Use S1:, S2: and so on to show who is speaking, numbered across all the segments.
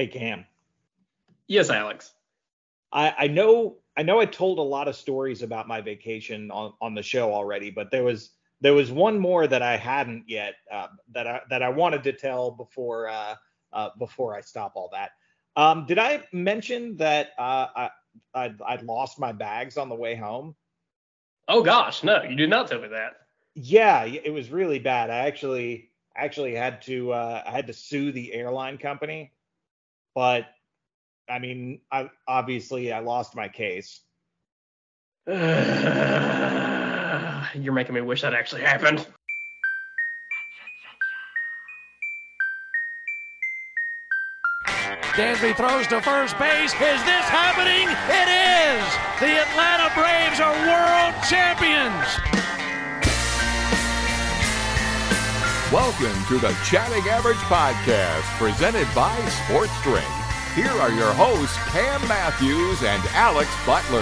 S1: Hey Cam.
S2: Yes, Alex.
S1: I, I know I know I told a lot of stories about my vacation on, on the show already, but there was there was one more that I hadn't yet uh, that I that I wanted to tell before uh, uh, before I stop all that. Um, did I mention that uh, I I'd, I'd lost my bags on the way home?
S2: Oh gosh, no, you did not tell me that.
S1: Yeah, it was really bad. I actually actually had to uh, I had to sue the airline company, but I mean, I obviously I lost my case.
S2: You're making me wish that actually happened.
S3: Dansby throws to first base. Is this happening? It is! The Atlanta Braves are world champions!
S4: Welcome to the Chatting Average Podcast, presented by Sports Drink. Here are your hosts, Cam Matthews and Alex Butler.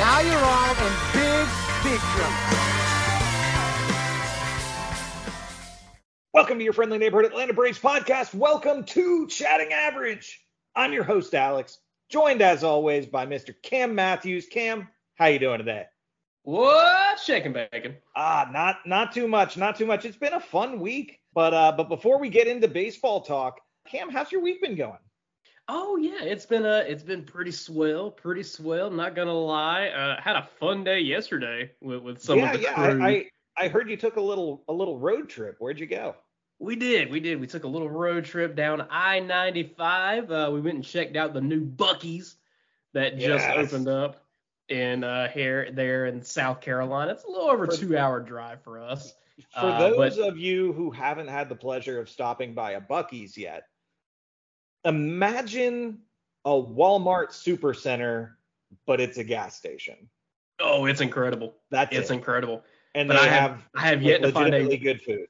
S5: Now you're all in big, big trouble.
S1: Welcome to your friendly neighborhood Atlanta Braves podcast. Welcome to Chatting Average. I'm your host Alex, joined as always by Mr. Cam Matthews. Cam, how you doing today?
S2: What shaking bacon?
S1: Ah, not not too much, not too much. It's been a fun week, but uh, but before we get into baseball talk, Cam, how's your week been going?
S2: Oh yeah, it's been uh it's been pretty swell, pretty swell. Not gonna lie, uh, had a fun day yesterday with, with some
S1: yeah,
S2: of the
S1: yeah.
S2: crew.
S1: I, I I heard you took a little a little road trip. Where'd you go?
S2: We did, we did. We took a little road trip down I-95. Uh, we went and checked out the new Buc-ee's that just opened up in uh here there in South Carolina. It's a little over
S1: For-
S2: two hour drive for us.
S1: For
S2: Uh,
S1: those
S2: but-
S1: of you who haven't had the pleasure of stopping by a Buc-ee's yet, imagine a Walmart supercenter, but it's a gas station.
S2: Oh, it's incredible.
S1: That's
S2: It's
S1: it.
S2: incredible.
S1: and
S2: but I have-
S1: have,
S2: I have yet to find a-
S1: good food.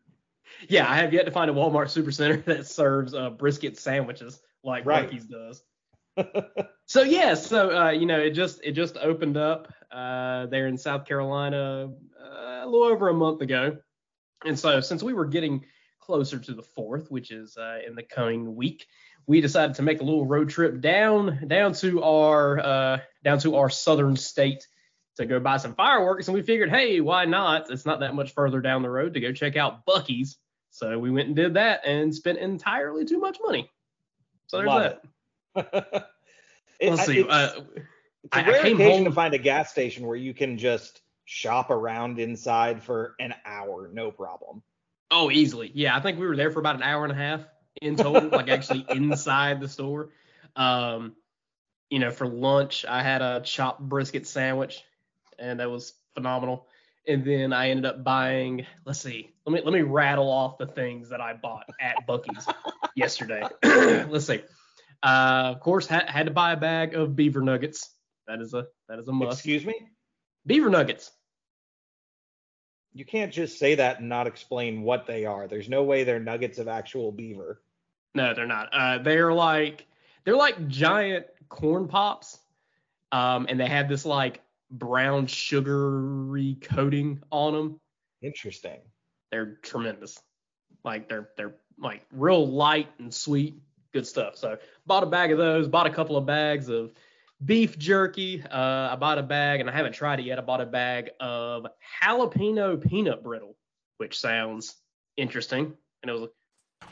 S2: Yeah, I have yet to find a Walmart supercenter that serves uh, brisket sandwiches like
S1: Right.
S2: Does. So yeah, so uh, you know, it just it just opened up uh, there in South Carolina uh, a little over a month ago, and so since we were getting closer to the fourth, which is uh, in the coming week, we decided to make a little road trip down down to our uh, down to our southern state to go buy some fireworks, and we figured, hey, why not? It's not that much further down the road to go check out Buc-ee's. So we went and did that and spent entirely too much money. So there's
S1: Love
S2: that.
S1: it.
S2: Let's see.
S1: It's,
S2: Uh,
S1: it's a
S2: I- I
S1: rare
S2: came
S1: occasion to find a gas station where you can just shop around inside for an hour, no problem.
S2: Oh, easily. Yeah, I think we were there for about an hour and a half in total, like actually inside the store. Um, you know, for lunch, I had a chopped brisket sandwich, and that was phenomenal. And then I ended up buying. Let's see. Let me let me rattle off the things that I bought at Buc-ee's yesterday. let's see. Uh, of course, had had to buy a bag of beaver nuggets. That is a that is a must.
S1: Excuse me?
S2: Beaver nuggets.
S1: You can't just say that and not explain what they are. There's no way they're nuggets of actual beaver.
S2: No, they're not. Uh, they're like they're like giant corn pops, um, and they have this like brown sugary coating on them.
S1: Interesting.
S2: They're tremendous. Like they're they're like real light and sweet, good stuff. So bought a bag of those. Bought a couple of bags of beef jerky. Uh, I bought a bag, and I haven't tried it yet. I bought a bag of jalapeno peanut brittle, which sounds interesting. And it was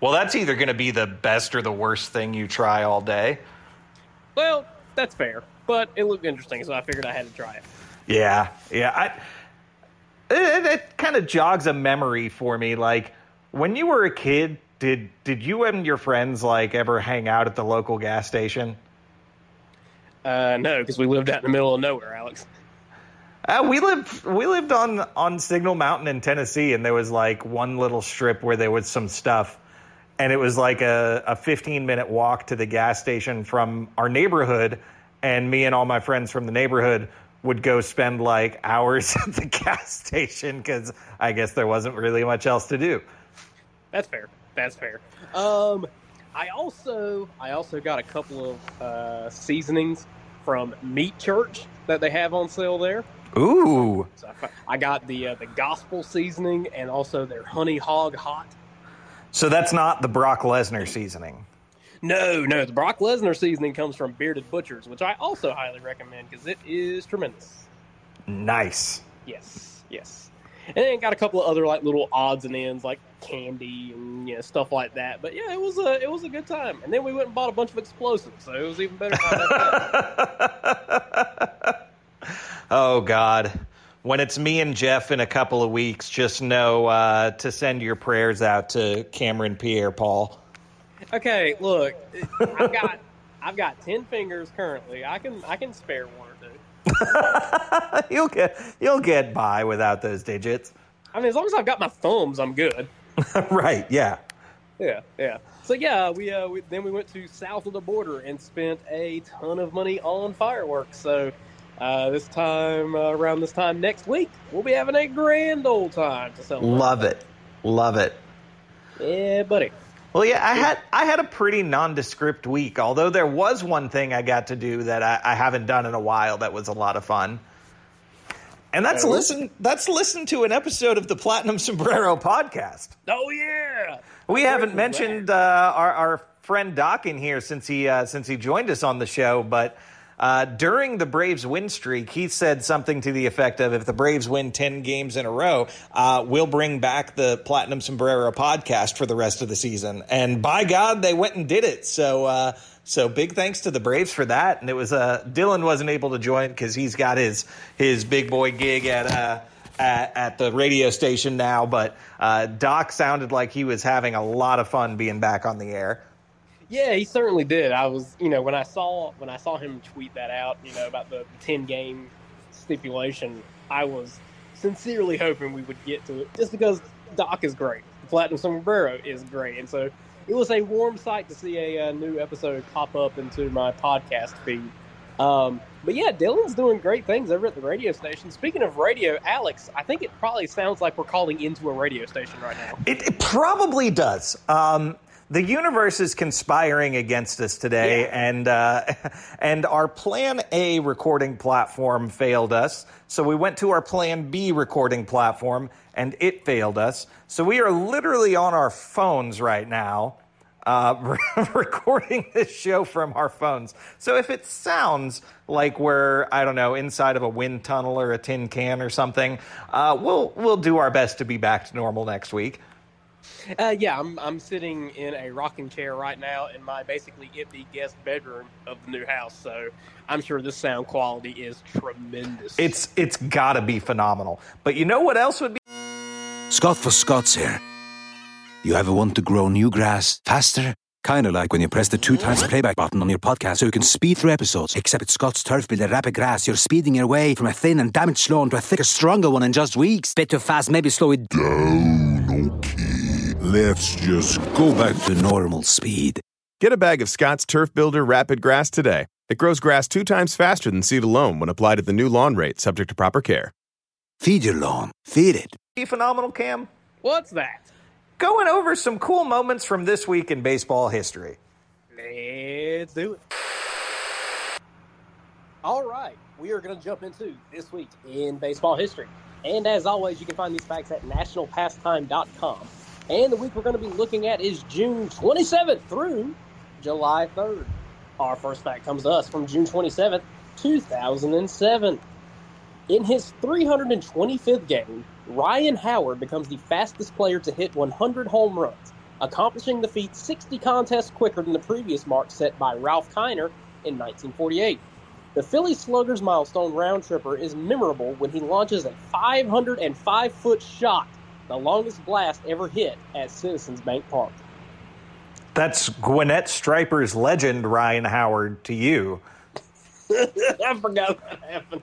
S6: Well, that's either going to be the best or the worst thing you try all day.
S2: well, that's fair, but it looked interesting, so I figured I had to try it.
S6: Yeah, yeah. I, it it kind of jogs a memory for me. Like when you were a kid, did did you and your friends like ever hang out at the local gas station?
S2: Uh, no, because we lived out in the middle of nowhere, Alex.
S6: Uh, we lived we lived on on Signal Mountain in Tennessee, and there was like one little strip where there was some stuff, and it was like a, a 15 minute walk to the gas station from our neighborhood, and me and all my friends from the neighborhood would go spend like hours at the gas station because I guess there wasn't really much else to do.
S7: That's fair. That's fair. Um, I also I also got a couple of uh, seasonings
S2: from Meat Church that they have on sale there.
S1: Ooh.
S2: So I, I got the uh, the gospel seasoning and also their honey hog hot.
S1: So that's not the Brock Lesnar seasoning.
S2: No, no, the Brock Lesnar seasoning comes from Bearded Butchers, which I also highly recommend because it is tremendous.
S1: Nice.
S2: Yes, yes. And then got a couple of other like little odds and ends like candy and you know, stuff like that. But yeah, it was a it was a good time. And then we went and bought a bunch of explosives, so it was even better.
S1: oh God. When it's me and Jeff in a couple of weeks, just know uh, to send your prayers out to Cameron Pierre Paul.
S2: Okay, look, I've got I've got ten fingers currently. I can I can spare one or
S1: two. you'll get you'll get by without those digits.
S2: I mean, as long as I've got my thumbs, I'm good.
S1: right? Yeah.
S2: Yeah, yeah. So yeah, we, uh, we then we went to south of the border and spent a ton of money on fireworks. So uh, this time uh, around this time next week, we'll be having a grand old time to celebrate.
S1: Love it, love it.
S2: Yeah, buddy.
S1: Well, yeah, I had I had a pretty nondescript week. Although there was one thing I got to do that I, I haven't done in a while that was a lot of fun. And that's uh, listen that's listen to an episode of the Platinum Sombrero podcast.
S2: Oh yeah.
S1: We haven't mentioned uh, our, our friend Doc in here since he uh, since he joined us on the show, but uh, during the Braves win streak, he said something to the effect of if the Braves win 10 games in a row, uh, we'll bring back the Platinum Sombrero podcast for the rest of the season. And by God, they went and did it. So, uh, so big thanks to the Braves for that. And it was, uh, Dylan wasn't able to join because he's got his, his big boy gig at, uh, at, at, the radio station now, but uh, Doc sounded like he was having a lot of fun being back on the air.
S2: Yeah, he certainly did. I was, you know, when I saw when I saw him tweet that out, you know, about the ten game stipulation, I was sincerely hoping we would get to it, just because Doc is great. Platinum Sombrero is great, and so it was a warm sight to see a, a new episode pop up into my podcast feed. Um, but yeah, Dylan's doing great things over at the radio station. Speaking of radio, Alex, I think it probably sounds like we're calling into a radio station right now.
S1: It, it probably does. Um, the universe is conspiring against us today, yeah. and uh, and our Plan A recording platform failed us. So we went to our Plan B recording platform, and it failed us. So we are literally on our phones right now, uh, recording this show from our phones. So if it sounds like we're I don't know inside of a wind tunnel or a tin can or something, uh, we'll we'll do our best to be back to normal next week.
S2: Uh, yeah, I'm I'm sitting in a rocking chair right now in my basically empty guest bedroom of the new house. So I'm sure the sound quality is tremendous.
S1: It's it's got to be phenomenal. But you know what else would be?
S8: Scott for Scott's here. You ever want to grow new grass faster? Kind of like when you press the two times playback button on your podcast so you can speed through episodes. Except with Scott's Turf Builder Rapid Grass, you're speeding your way from a thin and damaged lawn to a thicker, stronger one in just weeks. Bit too fast, maybe slow it down. Okay. Let's just go back to normal speed.
S9: Get a bag of Scott's Turf Builder Rapid Grass today. It grows grass two times faster than seed alone when applied at the new lawn rate, subject to proper care.
S8: Feed your lawn. Feed it.
S1: Be phenomenal, Cam.
S2: What's that?
S1: Going over some cool moments from this week in baseball history.
S2: Let's do it. All right, we are going to jump into this week in baseball history. And as always, you can find these facts at nationalpastime.com. And the week we're going to be looking at is June 27th through July 3rd. Our first fact comes to us from June 27th, 2007. In his 325th game, Ryan Howard becomes the fastest player to hit 100 home runs, accomplishing the feat 60 contests quicker than the previous mark set by Ralph Kiner in 1948. The Philly Sluggers milestone round tripper is memorable when he launches a 505 foot shot the longest blast ever hit at Citizens Bank Park.
S1: That's Gwinnett Striper's legend, Ryan Howard, to you.
S2: I forgot that happened.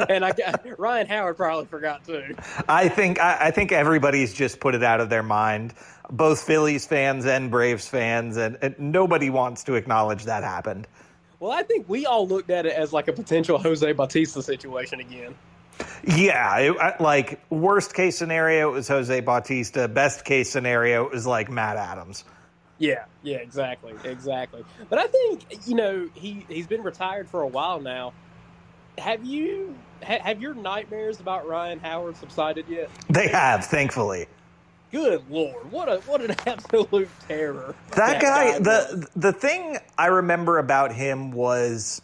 S2: and I got, Ryan Howard probably forgot too.
S1: I think I, I, think everybody's just put it out of their mind. Both Phillies fans and Braves fans, and, and nobody wants to acknowledge that happened.
S2: Well, I think we all looked at it as like a potential Jose Bautista situation again.
S1: Yeah, it, like worst case scenario, it was Jose Bautista. Best case scenario, it was like Matt Adams.
S2: Yeah, yeah, exactly, exactly. But I think you know he he's been retired for a while now. Have you ha, have your nightmares about Ryan Howard subsided yet?
S1: They have, thankfully.
S2: Good lord, what a what an absolute terror!
S1: That, guy,
S2: was.
S1: the the thing I remember about him was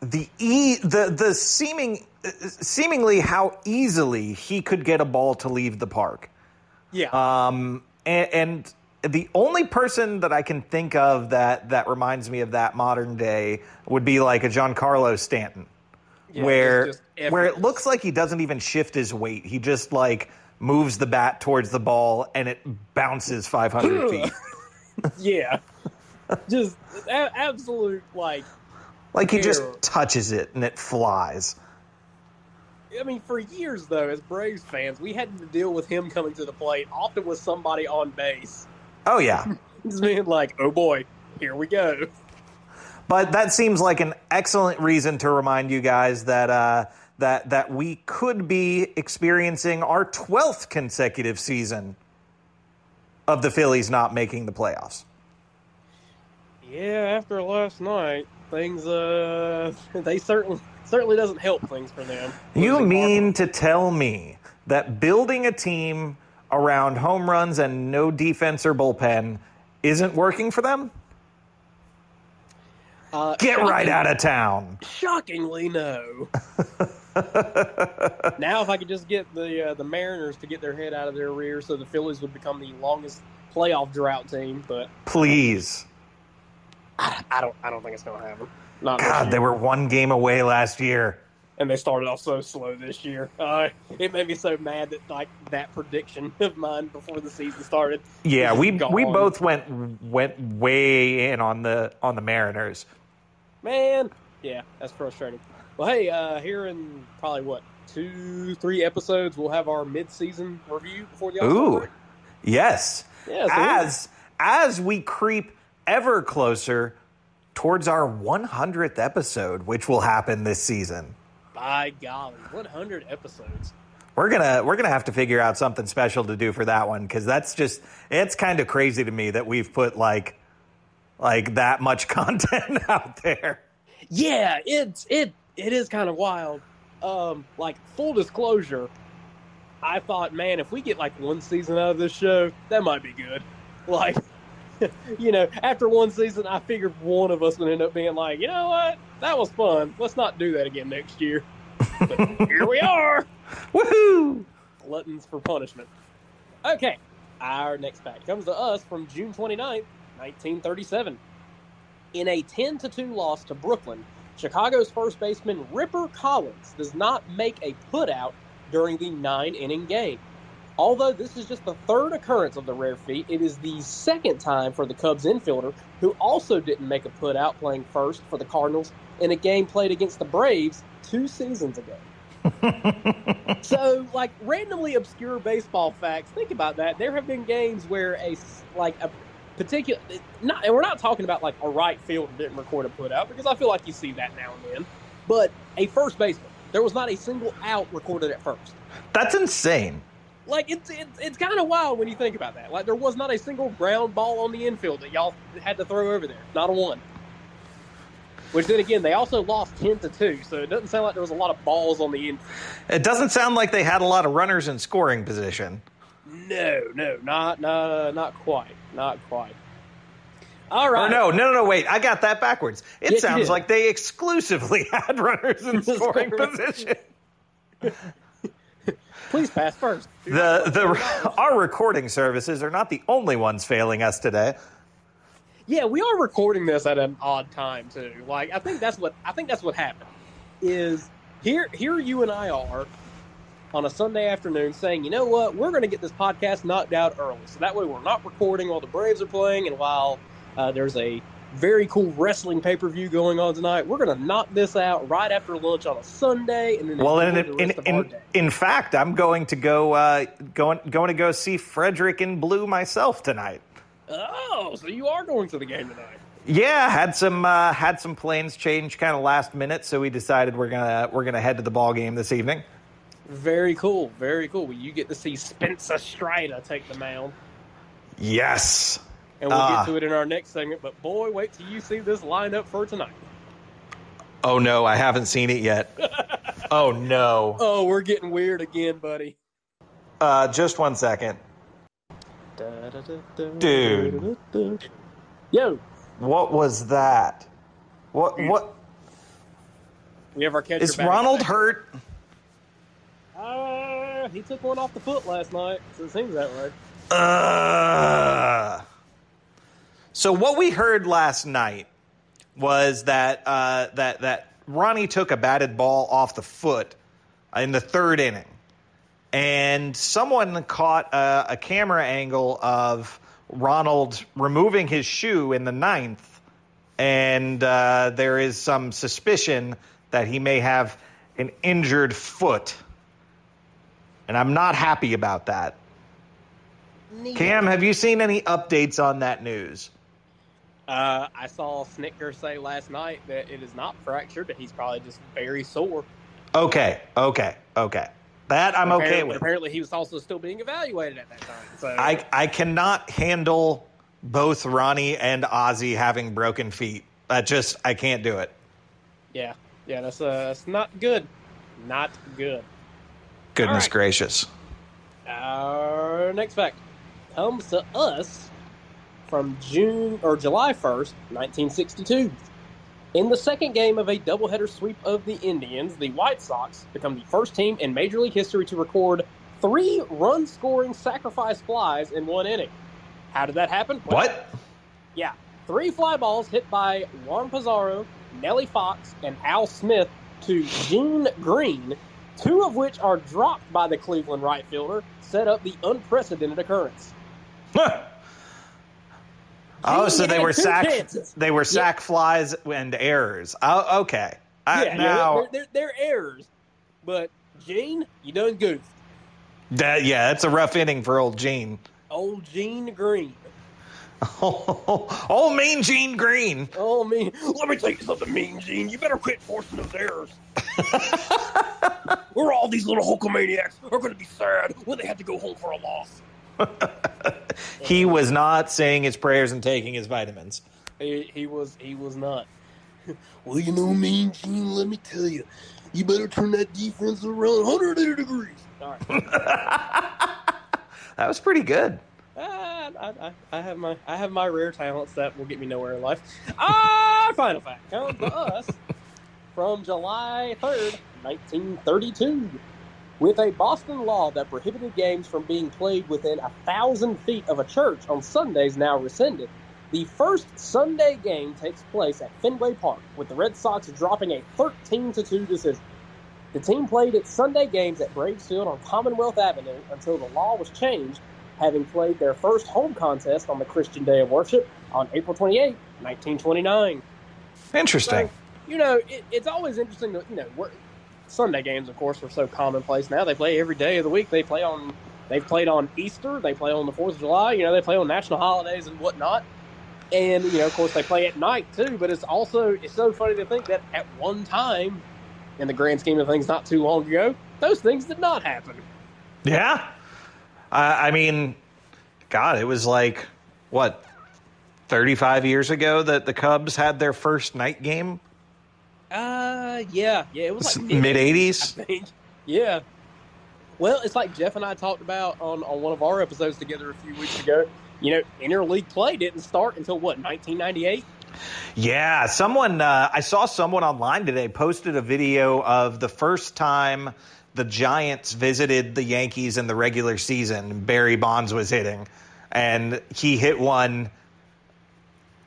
S1: the e the the seeming seemingly how easily he could get a ball to leave the park.
S2: yeah,
S1: Um, and, and the only person that I can think of that that reminds me of that modern day would be like a Giancarlo Stanton,
S2: Yeah,
S1: where where it looks like he doesn't even shift his weight. He just like moves the bat towards the ball and it bounces 500 feet.
S2: yeah, just a- absolute like.
S1: Like he just touches it and it flies.
S2: I mean, for years though, as Braves fans, we had to deal with him coming to the plate, often with somebody on base.
S1: Oh yeah.
S2: Just being like, "Oh boy, here we go."
S1: But that seems like an excellent reason to remind you guys that uh, that that we could be experiencing our twelfth consecutive season of the Phillies not making the playoffs.
S2: Yeah, after last night, things uh, they certainly certainly doesn't help things for them.
S1: You mean to tell me that building a team around home runs and no defense or bullpen isn't working for them?
S2: Uh,
S1: Get right out of town.
S2: Shockingly, no. now, if I could just get the uh, the Mariners to get their head out of their rear, so the Phillies would become the longest playoff drought team, but
S1: Please.
S2: I, I don't I don't think it's going to happen. Not
S1: God, they were one game away last year.
S2: and they started off so slow this year. Uh, it made me so mad that like that prediction of mine before the season started.
S1: Yeah, we
S2: gone.
S1: we both went went way in on the on the Mariners.
S2: Man, yeah, that's frustrating. Well, hey, uh, here in probably what two, three episodes, we'll have our mid-season review before the All-Star
S1: Ooh.
S2: break.
S1: Yes.
S2: Yeah, so
S1: as as we creep ever closer towards our 100th episode, which will happen this season.
S2: by golly, 100 episodes.
S1: We're gonna we're gonna have to figure out something special to do for that one because that's just it's kind of crazy to me that we've put like like that much content out there.
S2: Yeah, it's it it is kind of wild. Um, like full disclosure, I thought, man, if we get like one season out of this show, that might be good. Like, you know, after one season, I figured one of us would end up being like, you know what, that was fun. Let's not do that again next year. But here we are,
S1: Woohoo!
S2: gluttons for punishment. Okay, our next fact comes to us from June 29th, 1937. In a 10 to 2 loss to Brooklyn, Chicago's first baseman Ripper Collins does not make a putout during the nine inning game. Although this is just the third occurrence of the rare feat, it is the second time for the Cubs infielder who also didn't make a putout playing first for the Cardinals in a game played against the Braves two seasons ago. so, like randomly obscure baseball facts. Think about that. There have been games where a like a particular not, and we're not talking about like a right fielder didn't record a putout because I feel like you see that now and then. But a first baseman, there was not a single out recorded at first.
S1: That's insane.
S2: Like it's it's, it's kind of wild when you think about that. Like there was not a single ground ball on the infield that y'all had to throw over there. Not a one. Which then again, they also lost ten to two, so it doesn't sound like there was a lot of balls on the infield.
S1: It doesn't sound like they had a lot of runners in scoring position.
S2: No, no, not not not quite, not quite. All oh, right.
S1: Or no, no, no, no, wait. I got that backwards. It
S2: Yes,
S1: sounds like they exclusively had runners in Scoring position.
S2: Please pass first.
S1: The the our recording services are not the only ones failing us today.
S2: Yeah, we are recording this at an odd time too. Like I think that's what I think that's what happened. Is here here you and I are on a Sunday afternoon saying, you know what, we're going to get this podcast knocked out early, so that way we're not recording while the Braves are playing and while uh, there's a very cool wrestling pay per view going on tonight. We're going to knock this out right after lunch on a Sunday, and then
S1: Well, in
S2: the
S1: in,
S2: rest of our
S1: in, in fact, I'm going to go uh, going going to go see Frederick in Blue myself tonight.
S2: Oh, so you are going to the game tonight?
S1: Yeah, had some uh, had some plans change kind of last minute, so we decided we're gonna we're gonna head to the ball game this evening.
S2: Very cool, very cool. You get to see Spencer Strider take the mound.
S1: Yes,
S2: and we'll
S1: Ah.
S2: get to it in our next segment. But boy, wait till you see this lineup for tonight.
S1: Oh no, I haven't seen it yet. oh no.
S2: Oh, we're getting weird again, buddy.
S1: Uh, just one second. Dude.
S2: Yo,
S1: What was that? What what
S2: we have our catcher
S1: is
S2: back.
S1: Ronald hurt?
S2: Uh, he took one off the foot last night, so it seems that way.
S1: Uh, so what we heard last night was that uh, that that Ronnie took a batted ball off the foot in the third inning, and someone caught a, a camera angle of Ronald removing his shoe in the ninth, and uh, there is some suspicion that he may have an injured foot, and I'm not happy about that. Cam, have you seen any updates on that news?
S2: Uh, I saw Snitker say last night that it is not fractured; that he's probably just very sore.
S1: Okay, okay, okay. That I'm okay
S2: Apparently-
S1: with.
S2: Apparently, he was also still being evaluated at that time. So
S1: I I cannot handle both Ronnie and Ozzie having broken feet. I just I can't do it.
S2: yeah, yeah, that's uh, that's not good, not good.
S1: Goodness
S2: All right.
S1: gracious.
S2: Our next fact comes to us from June or July 1st, 1962. In the second game of a doubleheader sweep of the Indians, the White Sox become the first team in Major League history to record three run scoring sacrifice flies in one inning. How did that happen? Well,
S1: What?
S2: Yeah. Three fly balls hit by Juan Pizarro, Nellie Fox, and Al Smith to Gene Green, two of which are dropped by the Cleveland right fielder, set up the unprecedented occurrence.
S1: Oh, so they were sack
S2: chances.
S1: they were sack flies and errors. Oh, okay. I,
S2: yeah,
S1: now
S2: they're, they're, they're errors, but Gene, you done goofed.
S1: that yeah, that's a rough inning for old Gene.
S2: Old Gene Green.
S1: Oh, mean Gene Green.
S2: Oh, mean. Let me tell you something, Mean Gene. You better quit forcing those errors. We're all these little Hulkamaniacs are going to be sad when they have to go home for a loss.
S1: He was not saying his prayers and taking his vitamins.
S2: He, he was he was not. well, you know, Mean Gene. Let me tell you, you better turn that defense around 180 degrees. All right.
S1: That was pretty good.
S2: Ah, I, I, I have my I have my rare talents that will get me nowhere in life. Our final fact comes to us from July third, nineteen thirty-two, with a Boston law that prohibited games from being played within a thousand feet of a church on Sundays now rescinded. The first Sunday game takes place at Fenway Park, with the Red Sox dropping a 13 to 2 decision. The team played its Sunday games at Braves Field on Commonwealth Avenue until the law was changed, having played their first home contest on the Christian Day of Worship on April 28, 1929.
S1: Interesting.
S2: So, you know, it, it's always interesting to, you know, we're, Sunday games, of course, are so commonplace now. They play every day of the week. They play on, they've played on Easter. They play on the 4th of July. You know, they play on national holidays and whatnot. And, you know, of course, they play at night too. But it's also, it's so funny to think that at one time, in the grand scheme of things not too long ago, those things did not happen.
S1: Yeah. I I mean, God, it was like, what, 35 years ago that the Cubs had their first night game?
S2: Uh, yeah, yeah, it was like
S1: Mid 80s?
S2: Yeah. Well, it's like Jeff and I talked about on, on one of our episodes together a few weeks ago. You know, interleague play didn't start until what, 1998?
S1: Yeah, someone uh, I saw someone online today posted a video of the first time the Giants visited the Yankees in the regular season. Barry Bonds was hitting, and he hit one.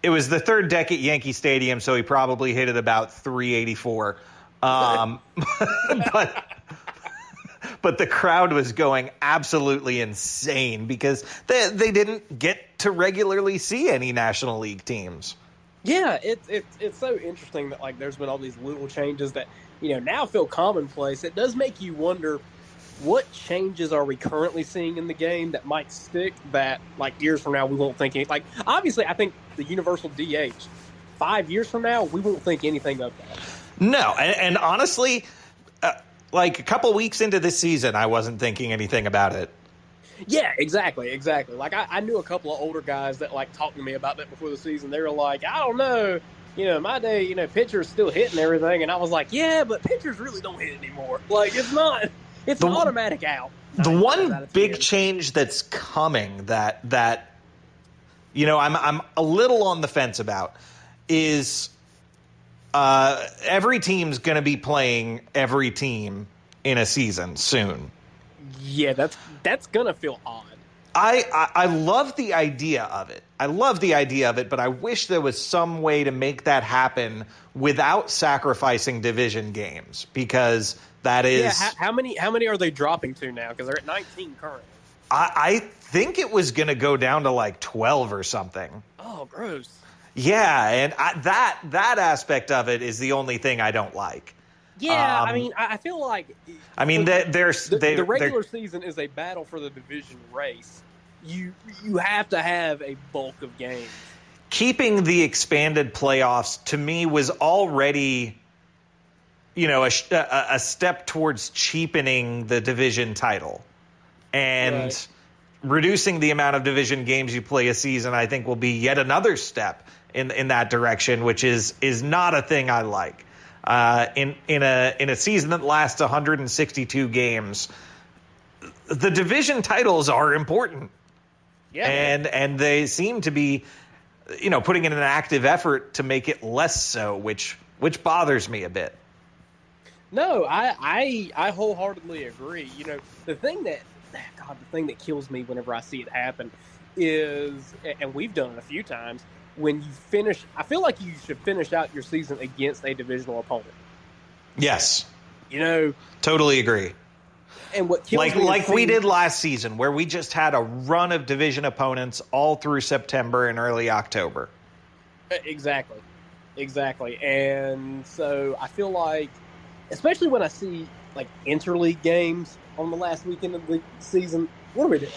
S1: It was the third deck at Yankee Stadium, so he probably hit it about 384. Um, but but the crowd was going absolutely insane because they they didn't get to regularly see any National League teams.
S2: Yeah, it's it's it's so interesting that like there's been all these little changes that you know now feel commonplace. It does make you wonder what changes are we currently seeing in the game that might stick that like years from now we won't think any like obviously I think the universal DH five years from now we won't think anything of that.
S1: No, and, and honestly, uh, like a couple weeks into this season, I wasn't thinking anything about it.
S2: Yeah, exactly, exactly. Like I, I knew a couple of older guys that like talked to me about that before the season. They were like, I don't know, you know, my day, you know, pitchers still hitting everything, and I was like, yeah, but pitchers really don't hit anymore. Like it's not, it's
S1: The-
S2: an automatic out.
S1: the one big change that's coming that that you know I'm I'm a little on the fence about is uh, every team's going to be playing every team in a season soon.
S2: yeah, that's that's gonna feel odd.
S1: I, I I love the idea of it. I love the idea of it, but I wish there was some way to make that happen without sacrificing division games because that is
S2: yeah, how, how many how many are they dropping to now? Because they're at 19 currently.
S1: I, I think it was going to go down to like 12 or something.
S2: Oh, gross.
S1: Yeah, and I, that that aspect of it is the only thing I don't like.
S2: Yeah, I
S1: Um,
S2: mean, I, I feel like
S1: I mean,
S2: the,
S1: they, there's
S2: the,
S1: they,
S2: the
S1: they're-
S2: regular season is a battle for the division race. You you have to have a bulk of games.
S1: keeping the expanded playoffs to me was already you know a, a, a step towards cheapening the division title and
S2: Right.
S1: Reducing the amount of division games you play a season i think will be yet another step in in that direction which is is not a thing i like. Uh, in in a in a season that lasts 162 games the division titles are important.
S2: Yeah,
S1: and and they seem to be you know putting in an active effort to make it less so which which bothers me a bit.
S2: No, I, I I wholeheartedly agree. You know, the thing that God, the thing that kills me whenever I see it happen is, and we've done it a few times, when you finish. I feel like you should finish out your season against a divisional opponent.
S1: yes
S2: You know,
S1: totally agree
S2: and what kills
S1: like like we did last season where we just had a run of division opponents all through september and early october
S2: Exactly. Exactly. And so I feel like, especially when I see like interleague games on the last weekend of the season, what are we doing?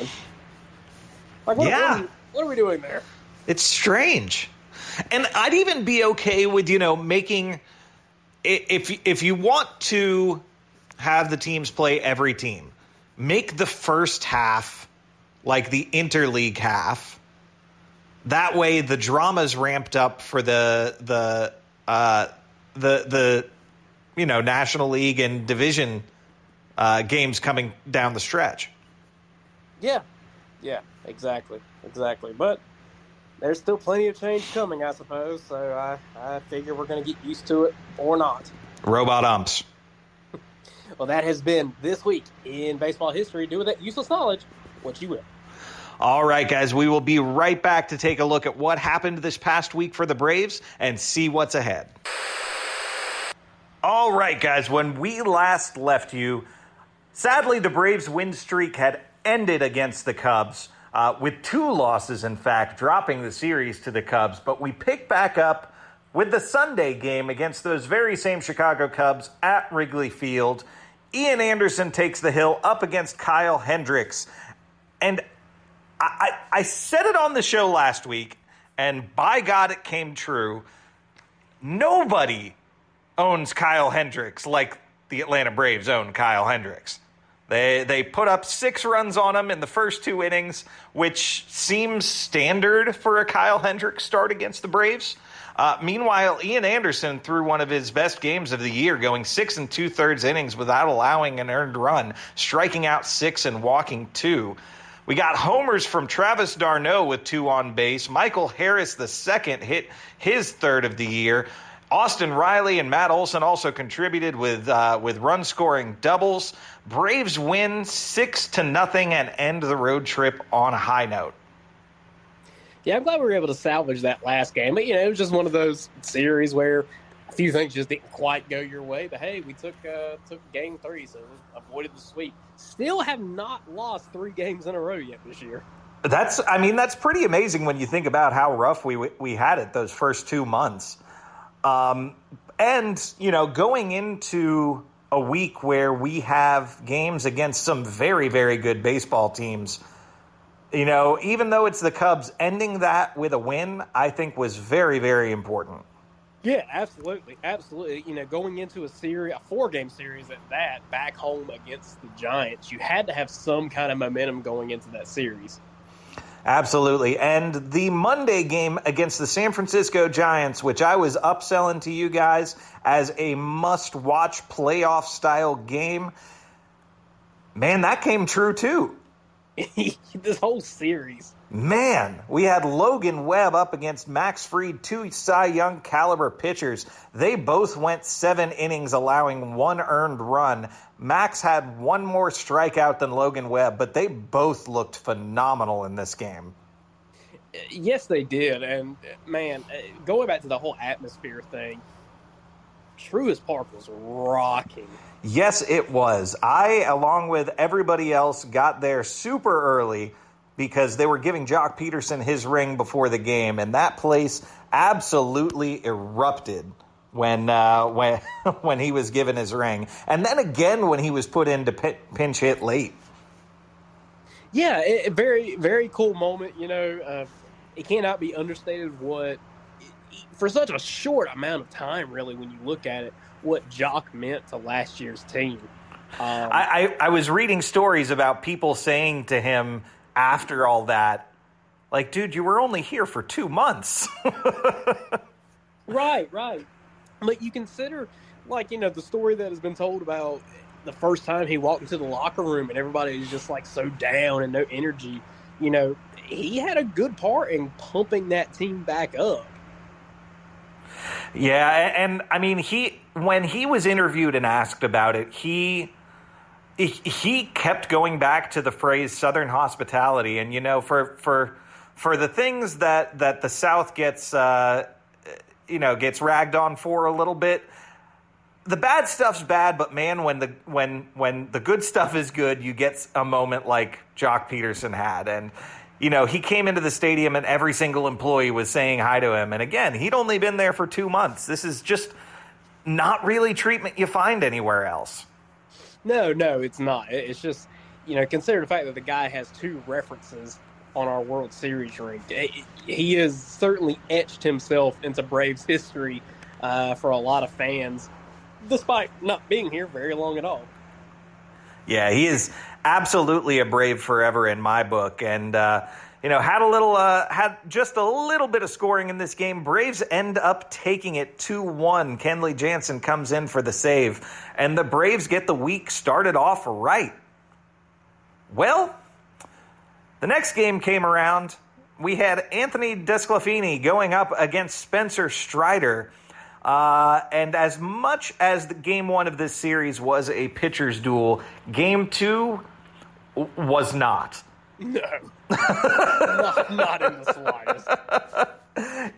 S2: Like, what,
S1: Yeah.
S2: are, we, what are we doing there?
S1: It's strange. And I'd even be okay with, you know, making if if you want to have the teams play every team, make the first half like the interleague half. That way the drama's ramped up for the the uh the the you know, National League and division uh games coming down the stretch.
S2: Yeah. Yeah, exactly. Exactly. But there's still plenty of change coming, I suppose. So I, I figure we're going to get used to it or not.
S1: Robot umps.
S2: Well, that has been this week in baseball history. Do with that useless knowledge what you will.
S1: All right, guys, we will be right back to take a look at what happened this past week for the Braves and see what's ahead. All right, guys, when we last left you, sadly, the Braves' win streak had ended against the Cubs, uh, with two losses, in fact, dropping the series to the Cubs. But we pick back up with the Sunday game against those very same Chicago Cubs at Wrigley Field. Ian Anderson takes the hill up against Kyle Hendricks. And I, I, I said it on the show last week, and by God, it came true. Nobody owns Kyle Hendricks like the Atlanta Braves own Kyle Hendricks. They they put up six runs on him in the first two innings, which seems standard for a Kyle Hendricks start against the Braves. Uh, meanwhile, Ian Anderson threw one of his best games of the year, going six and two thirds innings without allowing an earned run, striking out six and walking two. We got homers from Travis d'Arnaud with two on base. Michael Harris the second hit his third of the year. Austin Riley and Matt Olson also contributed with uh, with run scoring doubles. Braves win six to nothing and end the road trip on a high note.
S2: Yeah, I'm glad we were able to salvage that last game. But, you know, it was just one of those series where a few things just didn't quite go your way. But hey, we took uh, took game three, so we avoided the sweep. Still have not lost three games in a row yet this year.
S1: That's I mean that's pretty amazing when you think about how rough we we had it those first two months. Um, and you know going into a week where we have games against some very very good baseball teams. You know, even though it's the Cubs, ending that with a win, I think was very very important.
S2: Yeah, absolutely, absolutely. You know, going into a series, a four-game series at that, back home against the Giants, you had to have some kind of momentum going into that series.
S1: Absolutely. And the Monday game against the San Francisco Giants, which I was upselling to you guys as a must watch playoff style game, man, that came true too.
S2: this whole series.
S1: Man, we had Logan Webb up against Max Fried, two Cy Young caliber pitchers. They both went seven innings, allowing one earned run. Max had one more strikeout than Logan Webb, but they both looked phenomenal in this game.
S2: Yes, they did. And man, eh, going back to the whole atmosphere thing, Truist Park was rocking.
S1: Yes, it was. I, along with everybody else, got there super early because they were giving Joc Pederson his ring before the game, and that place absolutely erupted when uh, when when he was given his ring, and then again when he was put into pinch hit late.
S2: Yeah, it, very very cool moment. You know, uh, it cannot be understated what for such a short amount of time, really, when you look at it, what Joc meant to last year's team.
S1: Um, I, I, I was reading stories about people saying to him after all that, like, dude, you were only here for two months.
S2: right, right. But you consider, like, you know, the story that has been told about the first time he walked into the locker room and everybody is just like so down and no energy. You know, he had a good part in pumping that team back up.
S1: Yeah, and I mean, he when he was interviewed and asked about it, he he kept going back to the phrase southern hospitality. And you know for for for the things that that the south gets uh, you know gets ragged on for a little bit the bad stuff's bad but man when the when when the good stuff is good you get a moment like Joc Pederson had. And you know he came into the stadium and every single employee was saying hi to him. And again he'd only been there for 2 months. This is just not really treatment you find anywhere else
S2: no, no, it's not. It's just, you know, consider the fact that the guy has two references on our World Series ring. He has certainly etched himself into Braves history uh, for a lot of fans, despite not being here very long at all.
S1: Yeah, he is absolutely a Brave forever in my book, and uh, you know, had a little, uh, had just a little bit of scoring in this game. Braves end up taking it 2 1. Kenley Jansen comes in for the save, and the Braves get the week started off right. Well, the next game came around. We had Anthony DeSclafani going up against Spencer Strider. Uh, and as much as the game one of this series was a pitcher's duel, game two was not.
S2: No, not, not in the slightest.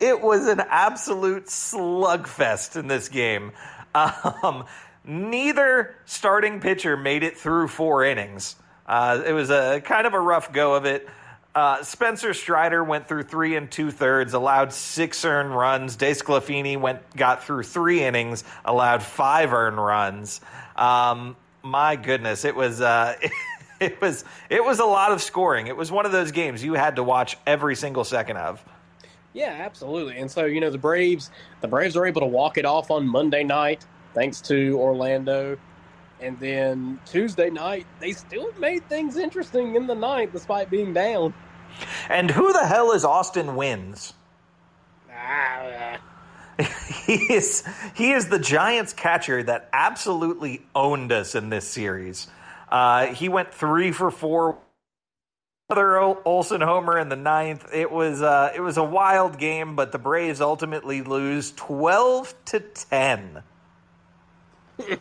S1: It was an absolute slugfest in this game. Um, neither starting pitcher made it through four innings. Uh, it was a kind of a rough go of it. Uh, Spencer Strider went through three and two thirds, allowed six earned runs. DeSclafani went got through three innings, allowed five earned runs. Um, my goodness, it was uh, it was it was a lot of scoring. It was one of those games you had to watch every single second of.
S2: Yeah, absolutely. And so you know the Braves, the Braves are able to walk it off on Monday night thanks to Orlando, and then Tuesday night they still made things interesting in the ninth despite being down.
S1: And who the hell is Austin Wynns?
S2: Ah,
S1: he is he is the Giants catcher that absolutely owned us in this series. Uh, he went three for four. Another Olson homer in the ninth. It was uh, it was a wild game, but the Braves ultimately lose twelve to ten.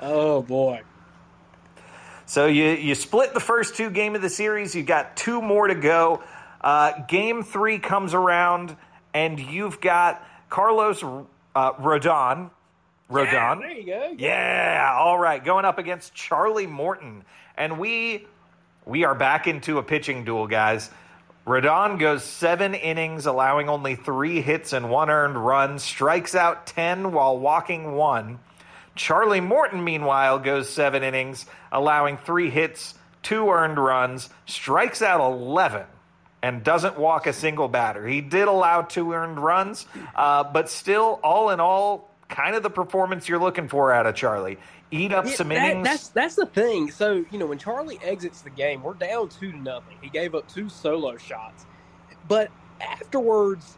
S2: oh boy!
S1: So you you split the first two game of the series. You got two more to go. Uh, game three comes around, and you've got Carlos uh, Rodon Rodon.
S2: Yeah, there you go.
S1: Yeah, all right. Going up against Charlie Morton. And we we are back into a pitching duel, guys. Rodon goes seven innings, allowing only three hits and one earned run, strikes out 10 while walking one. Charlie Morton, meanwhile, goes seven innings, allowing three hits, two earned runs, strikes out 11, and doesn't walk a single batter. He did allow two earned runs, uh, but still, all in all, kind of the performance you're looking for out of Charlie. Eat up
S2: Yeah,
S1: some
S2: that-
S1: innings.
S2: that's that's the thing. So you know when Charlie exits the game, we're down two to nothing. He gave up two solo shots, but afterwards,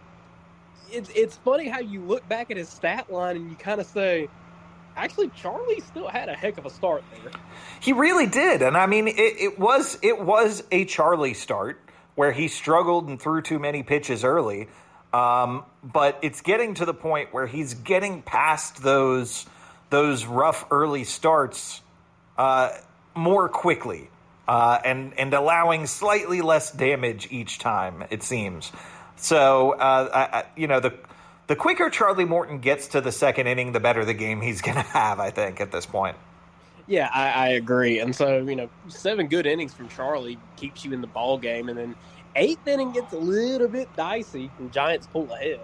S2: it's it's funny how you look back at his stat line and you kind of say, actually, Charlie still had a heck of a start there.
S1: He really did, and I mean, it, it was it was a Charlie start where he struggled and threw too many pitches early. Um, but it's getting to the point where he's getting past those those rough early starts uh, more quickly uh, and and allowing slightly less damage each time. It seems so. Uh, I, I, you know the. The quicker Charlie Morton gets to the second inning, the better the game he's going to have, I think, at this point.
S2: Yeah, I, I agree. And so you know, seven good innings from Charlie keeps you in the ball game, and then eighth inning gets a little bit dicey, and Giants pull ahead.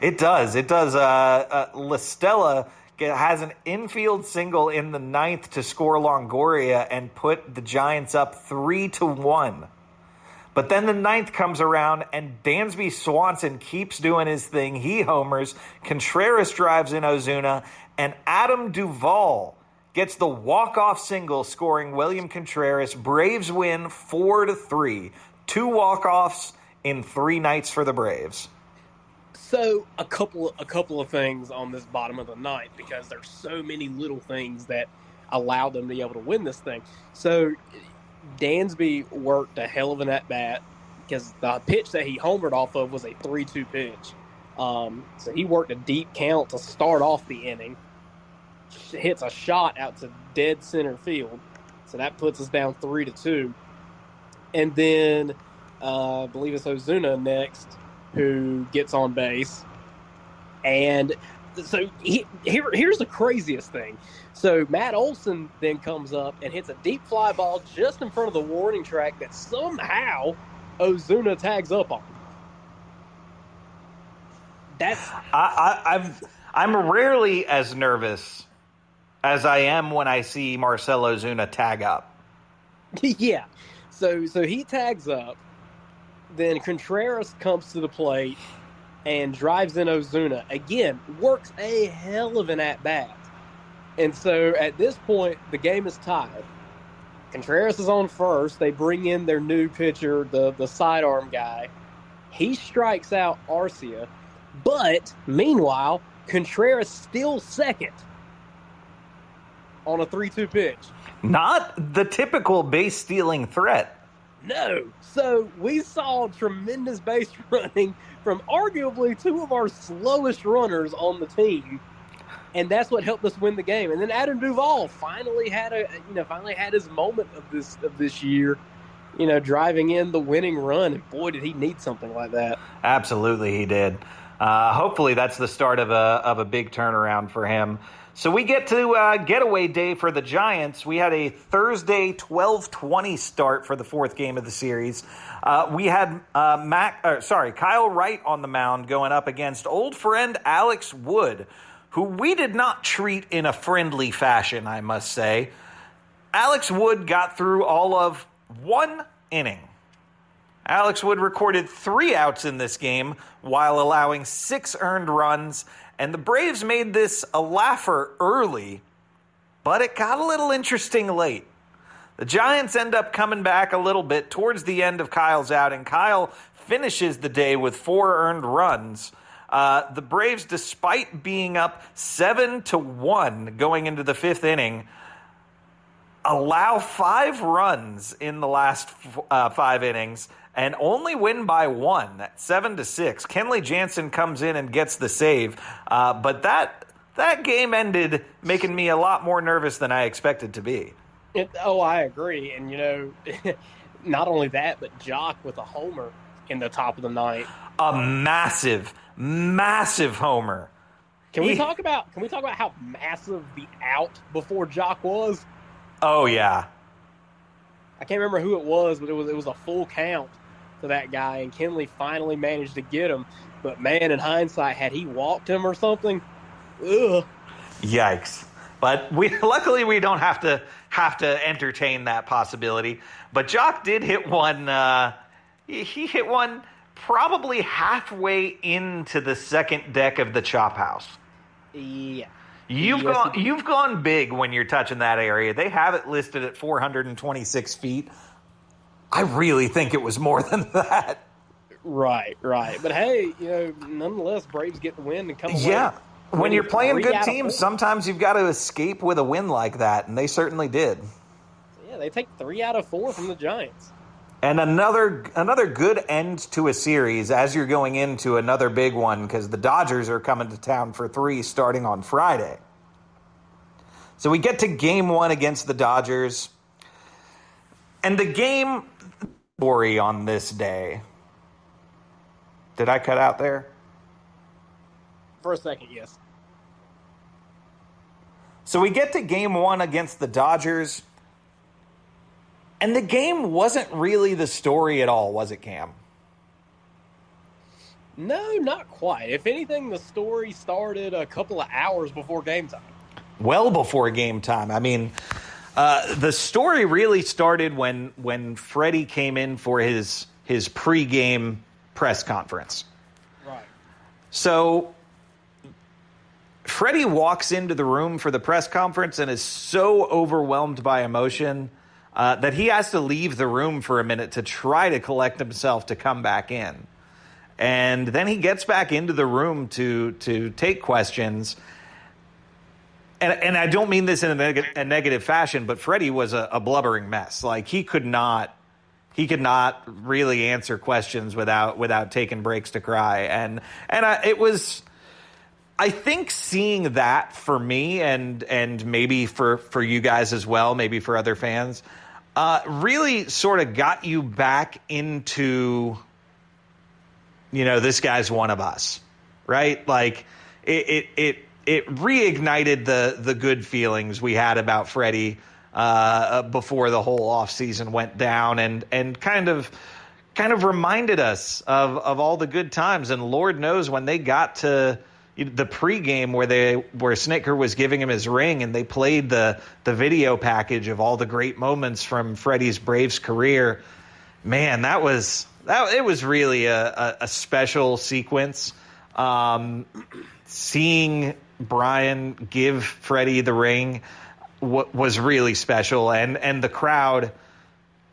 S1: It does. It does. Uh, uh, La Stella has an infield single in the ninth to score Longoria and put the Giants up three to one. But then the ninth comes around and Dansby Swanson keeps doing his thing. He homers. Contreras drives in Ozuna, and Adam Duvall gets the walk-off single, scoring William Contreras. Braves win four to three. Two walk-offs in three nights for the Braves.
S2: So a couple a couple of things on this bottom of the ninth because there's so many little things that allow them to be able to win this thing. So Dansby worked a hell of an at bat because the pitch that he homered off of was a three two pitch. Um, so he worked a deep count to start off the inning. Hits a shot out to dead center field, so that puts us down three to two. And then uh, I believe it's Ozuna next who gets on base. And so he, here, here's the craziest thing. So Matt Olson then comes up and hits a deep fly ball just in front of the warning track that somehow Ozuna tags up on. That's
S1: I, I, I'm I'm rarely as nervous as I am when I see Marcell Ozuna tag up.
S2: yeah. So so he tags up. Then Contreras comes to the plate and drives in Ozuna. Again, works a hell of an at bat. And so at this point, the game is tied. Contreras is on first. They bring in their new pitcher, the, the sidearm guy. He strikes out Arcia. But meanwhile, Contreras still second on a 3 2 pitch.
S1: Not the typical base stealing threat.
S2: No. So we saw tremendous base running from arguably two of our slowest runners on the team. And that's what helped us win the game. And then Adam Duvall finally had a you know, finally had his moment of this of this year, you know, driving in the winning run. And boy did he need something like that.
S1: Absolutely, he did. Uh, hopefully, that's the start of a of a big turnaround for him. So we get to uh, getaway day for the Giants. We had a Thursday 12:20 start for the fourth game of the series. Uh, we had uh, Mac, or, sorry, Kyle Wright on the mound going up against old friend Alex Wood, who we did not treat in a friendly fashion, I must say. Alex Wood got through all of one inning. Alex Wood recorded three outs in this game while allowing six earned runs, and the Braves made this a laugher early, but it got a little interesting late. The Giants end up coming back a little bit towards the end of Kyle's outing. Kyle finishes the day with four earned runs. Uh, the Braves, despite being up seven to one going into the fifth inning, allow five runs in the last uh, five innings and only win by one, that seven to six. Kenley Jansen comes in and gets the save, uh, but that that game ended making me a lot more nervous than I expected to be.
S2: It, oh, I agree. And you know, not only that, but Joc with a homer in the top of the ninth.
S1: A massive, massive homer.
S2: Can we
S1: He-
S2: talk about can we talk about how massive the out before Joc was?
S1: Oh yeah,
S2: I can't remember who it was, but it was it was a full count to that guy, and Kenley finally managed to get him. But man, in hindsight, had he walked him or something, ugh.
S1: Yikes. But we luckily we don't have to have to entertain that possibility. But Joc did hit one uh he, hit one probably halfway into the second deck of the chop house.
S2: Yeah.
S1: You've
S2: Yes,
S1: gone you've gone big when you're touching that area. They have it listed at 426 feet. I really think it was more than that.
S2: Right, right. But hey, you know, nonetheless, Braves get the win and come away.
S1: Yeah. When
S2: winning
S1: you're playing good teams, sometimes you've got to escape with a win like that, and they certainly did.
S2: Yeah, they take three out of four from the Giants.
S1: And another another good end to a series as you're going into another big one because the Dodgers are coming to town for three starting on Friday. So we get to game one against the Dodgers. And the game story on this day. Did I cut out there?
S2: For a second, yes.
S1: So we get to game one against the Dodgers. And the game wasn't really the story at all, was it, Cam?
S2: No, not quite. If anything, the story started a couple of hours before game time.
S1: well before game time. I mean, uh, the story really started when when Freddie came in for his his pregame press conference.
S2: Right.
S1: So Freddie walks into the room for the press conference and is so overwhelmed by emotion uh, that he has to leave the room for a minute to try to collect himself to come back in. And then he gets back into the room to to take questions. And, and I don't mean this in a, neg- a negative fashion, but Freddie was a, a blubbering mess. Like he could not he could not really answer questions without without taking breaks to cry and and I, it was I think seeing that for me and and maybe for for you guys as well, maybe for other fans, uh, really sort of got you back into you know this guy's one of us, right? Like it it it, it reignited the the good feelings we had about Freddie uh, before the whole offseason went down and and kind of kind of reminded us of of all the good times. And Lord knows when they got to the pregame where they where Snitker was giving him his ring and they played the the video package of all the great moments from Freddie's Braves career. Man that was that it was really a, a, a special sequence. Um, seeing Brian give Freddie the ring w- was really special, and and the crowd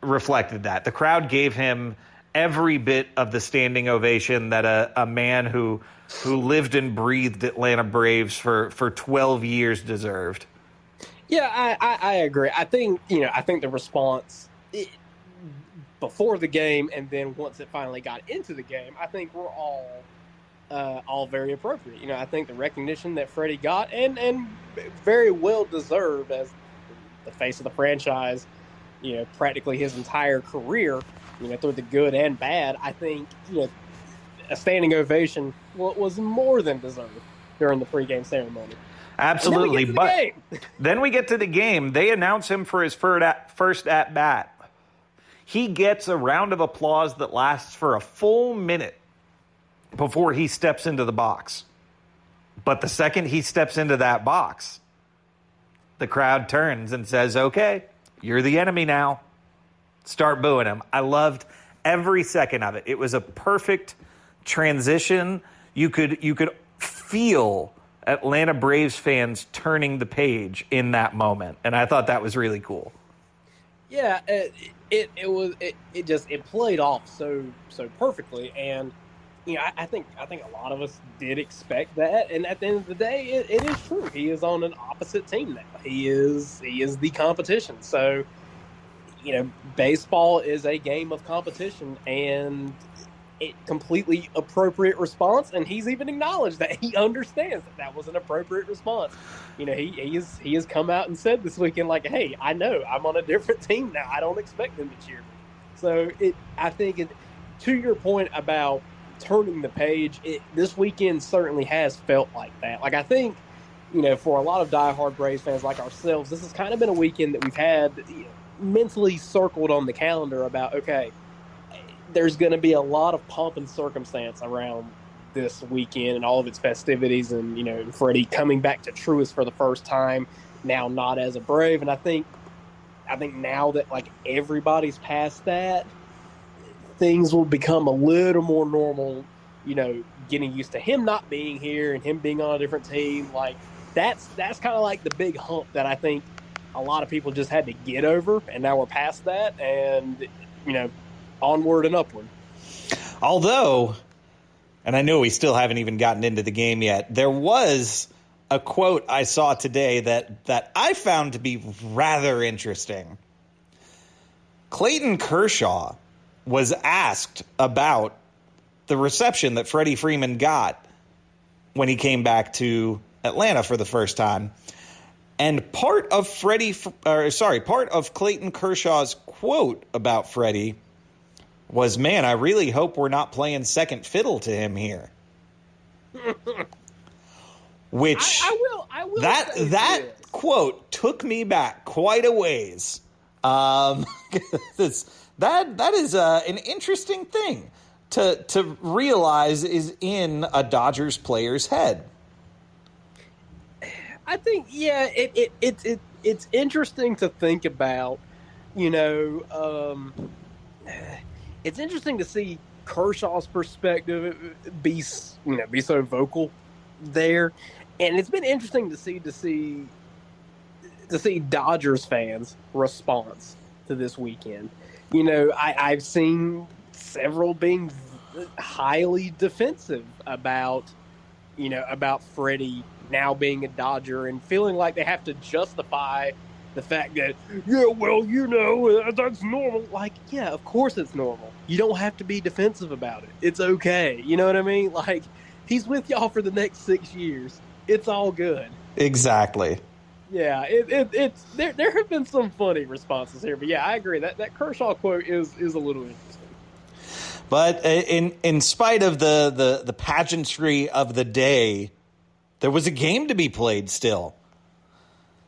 S1: reflected that. The crowd gave him every bit of the standing ovation that a, a man who who lived and breathed Atlanta Braves for for 12 years deserved.
S2: Yeah, I, I, I agree. I think you know, I think the response it, before the game and then once it finally got into the game, I think we're all uh, all very appropriate. You know, I think the recognition that Freddie got and and very well deserved as the face of the franchise. You know, practically his entire career. You know, through the good and bad. I think you know a standing ovation was more than deserved during the pregame ceremony.
S1: Absolutely,
S2: then
S1: but
S2: the
S1: then we get to the game. They announce him for his first at, first at bat. He gets a round of applause that lasts for a full minute before he steps into the box. But the second he steps into that box, the crowd turns and says, "Okay, you're the enemy now." Start booing him. I loved every second of it. It was a perfect transition. You could you could feel Atlanta Braves fans turning the page in that moment, and I thought that was really cool.
S2: Yeah, it it, it was it, it just it played off so so perfectly, and you know I, I think I think a lot of us did expect that, and at the end of the day, it, it is true. He is on an opposite team now. He is he is the competition. So you know, baseball is a game of competition, and it completely appropriate response. And he's even acknowledged that he understands that that was an appropriate response. You know, he he is he has come out and said this weekend, like, "Hey, I know I'm on a different team now. I don't expect them to cheer me." So it, I think, it, to your point about turning the page, it, this weekend certainly has felt like that. Like I think, you know, for a lot of diehard Braves fans like ourselves, this has kind of been a weekend that we've had you know, mentally circled on the calendar about okay, there's going to be a lot of pomp and circumstance around this weekend and all of its festivities, and you know, Freddie coming back to Truist for the first time now, not as a Brave, and I think, I think now that like everybody's past that, things will become a little more normal. You know, getting used to him not being here and him being on a different team. Like that's that's kind of like the big hump that I think a lot of people just had to get over, and now we're past that, and you know, onward and upward.
S1: Although, and I know we still haven't even gotten into the game yet, there was a quote I saw today that that I found to be rather interesting. Clayton Kershaw was asked about the reception that Freddie Freeman got when he came back to Atlanta for the first time. And part of Freddie, or sorry, part of Clayton Kershaw's quote about Freddie was, "Man, I really hope we're not playing second fiddle to him here." Which
S2: I, I will, I will
S1: that that quote took me back quite a ways. Um, this, that that is uh, an interesting thing to to realize is in a Dodgers player's head.
S2: I think yeah, it it, it, it it's interesting to think about. You know, um, it's interesting to see Kershaw's perspective be you know be so vocal there, and it's been interesting to see to see to see Dodgers fans' response to this weekend. You know, I, I've seen several being highly defensive about you know about Freddie now being a Dodger and feeling like they have to justify the fact that yeah, well, you know, uh, that's normal. Like, yeah, of course it's normal. You don't have to be defensive about it. It's okay. You know what I mean? Like, he's with y'all for the next six years. It's all good.
S1: Exactly.
S2: Yeah, it, it, it's there. There have been some funny responses here, but yeah, I agree that that Kershaw quote is is a little interesting.
S1: But uh, in in spite of the the the pageantry of the day, there was a game to be played still.